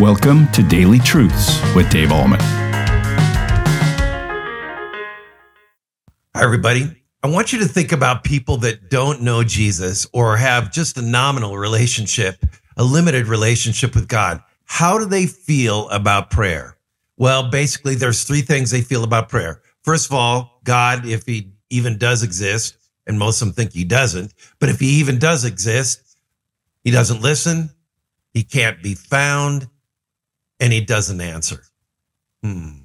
Welcome to Daily Truths with Dave Ahlman. Hi, everybody. I want you to think about people that don't know Jesus or have just a nominal relationship, a limited relationship with God. How do they feel about prayer? Well, basically, there's three things they feel about prayer. First of all, God, if he even does exist, and most of them think he doesn't, but if he even does exist, he doesn't listen, he can't be found, and he doesn't answer. Hmm.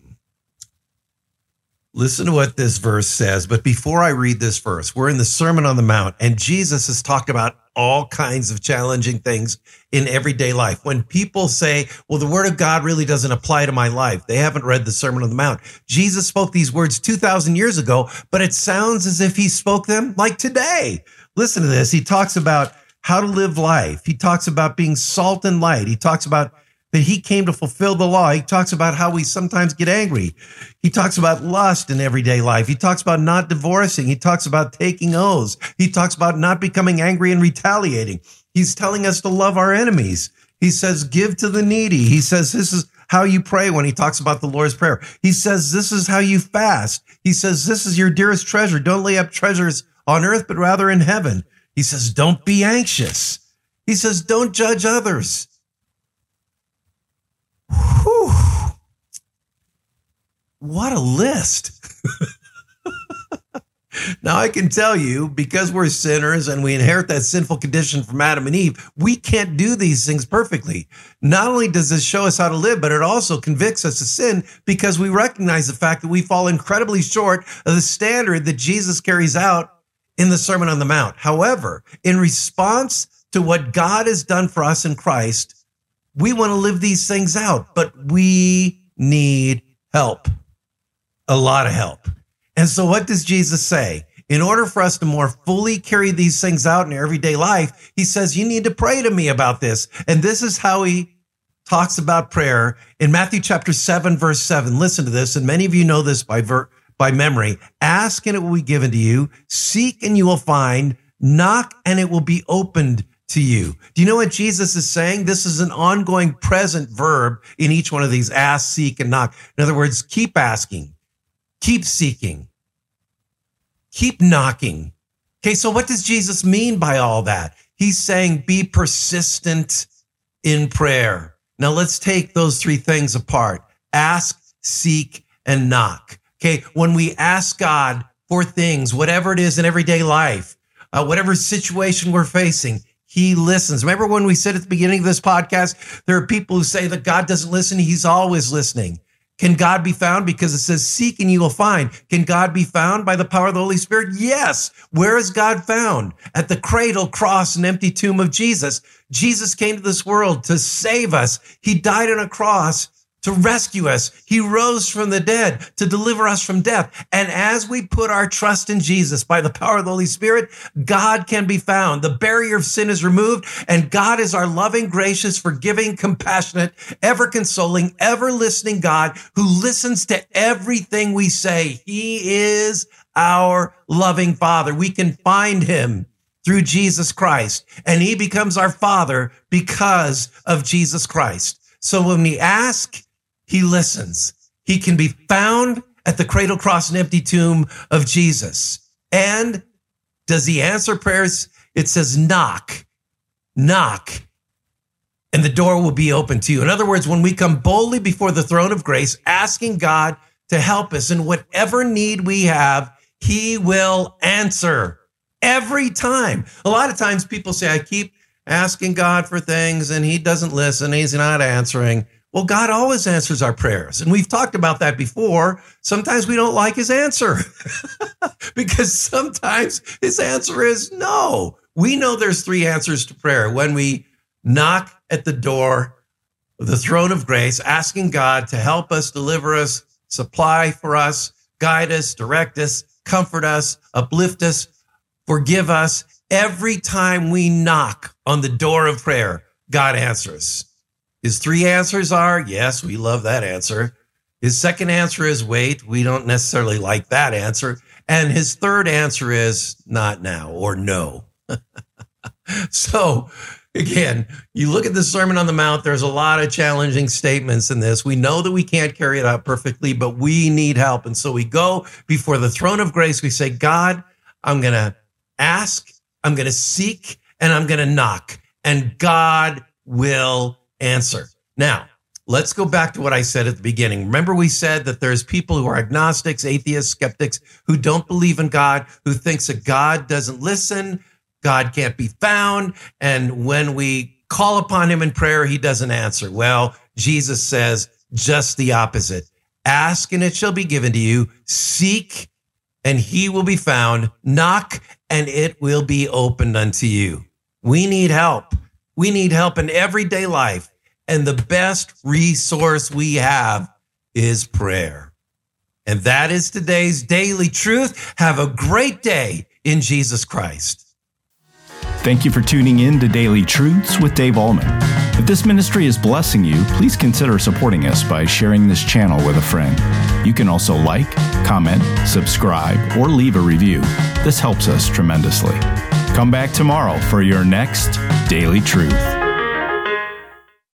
Listen to what this verse says. But before I read this verse, we're in the Sermon on the Mount, and Jesus has talked about all kinds of challenging things in everyday life. When people say, well, the word of God really doesn't apply to my life, they haven't read the Sermon on the Mount. Jesus spoke these words 2,000 years ago, but it sounds as if he spoke them like today. Listen to this. He talks about how to live life. He talks about being salt and light. He talks about that he came to fulfill the law. He talks about how we sometimes get angry. He talks about lust in everyday life. He talks about not divorcing. He talks about taking oaths. He talks about not becoming angry and retaliating. He's telling us to love our enemies. He says, give to the needy. He says, this is how you pray when he talks about the Lord's Prayer. He says, this is how you fast. He says, this is your dearest treasure. Don't lay up treasures on earth, but rather in heaven. He says, don't be anxious. He says, don't judge others. Whew. What a list. now I can tell you, because we're sinners and we inherit that sinful condition from Adam and Eve, we can't do these things perfectly. Not only does this show us how to live, but it also convicts us of sin because we recognize the fact that we fall incredibly short of the standard that Jesus carries out in the Sermon on the Mount. However, in response to what God has done for us in Christ, we want to live these things out, but we need help, a lot of help. And so, what does Jesus say? In order for us to more fully carry these things out in our everyday life, he says, You need to pray to me about this. And this is how he talks about prayer in Matthew chapter 7, verse 7. Listen to this. And many of you know this by ver- by memory. Ask and it will be given to you. Seek and you will find. Knock and it will be opened to you. Do you know what Jesus is saying? This is an ongoing present verb in each one of these ask, seek, and knock. In other words, keep asking, keep seeking, keep knocking. Okay, so what does Jesus mean by all that? He's saying be persistent in prayer. Now let's take those three things apart ask, seek, and knock. Okay. When we ask God for things, whatever it is in everyday life, uh, whatever situation we're facing, he listens. Remember when we said at the beginning of this podcast, there are people who say that God doesn't listen. He's always listening. Can God be found? Because it says, seek and you will find. Can God be found by the power of the Holy Spirit? Yes. Where is God found? At the cradle, cross, and empty tomb of Jesus. Jesus came to this world to save us. He died on a cross to rescue us. He rose from the dead to deliver us from death. And as we put our trust in Jesus by the power of the Holy Spirit, God can be found. The barrier of sin is removed and God is our loving, gracious, forgiving, compassionate, ever consoling, ever listening God who listens to everything we say. He is our loving father. We can find him through Jesus Christ and he becomes our father because of Jesus Christ. So when we ask, he listens. He can be found at the cradle, cross, and empty tomb of Jesus. And does he answer prayers? It says, knock, knock, and the door will be open to you. In other words, when we come boldly before the throne of grace, asking God to help us in whatever need we have, he will answer every time. A lot of times people say, I keep asking God for things and he doesn't listen. He's not answering. Well, God always answers our prayers. And we've talked about that before. Sometimes we don't like his answer because sometimes his answer is no. We know there's three answers to prayer. When we knock at the door of the throne of grace, asking God to help us, deliver us, supply for us, guide us, direct us, comfort us, uplift us, forgive us. Every time we knock on the door of prayer, God answers. His three answers are yes, we love that answer. His second answer is wait, we don't necessarily like that answer. And his third answer is not now or no. so again, you look at the Sermon on the Mount, there's a lot of challenging statements in this. We know that we can't carry it out perfectly, but we need help. And so we go before the throne of grace. We say, God, I'm going to ask, I'm going to seek, and I'm going to knock, and God will answer. Now, let's go back to what I said at the beginning. Remember, we said that there's people who are agnostics, atheists, skeptics, who don't believe in God, who thinks that God doesn't listen, God can't be found. And when we call upon him in prayer, he doesn't answer. Well, Jesus says just the opposite. Ask and it shall be given to you. Seek and he will be found. Knock and it will be opened unto you. We need help. We need help in everyday life. And the best resource we have is prayer. And that is today's daily truth. Have a great day in Jesus Christ. Thank you for tuning in to Daily Truths with Dave Ahlman. If this ministry is blessing you, please consider supporting us by sharing this channel with a friend. You can also like, comment, subscribe, or leave a review. This helps us tremendously. Come back tomorrow for your next Daily Truth.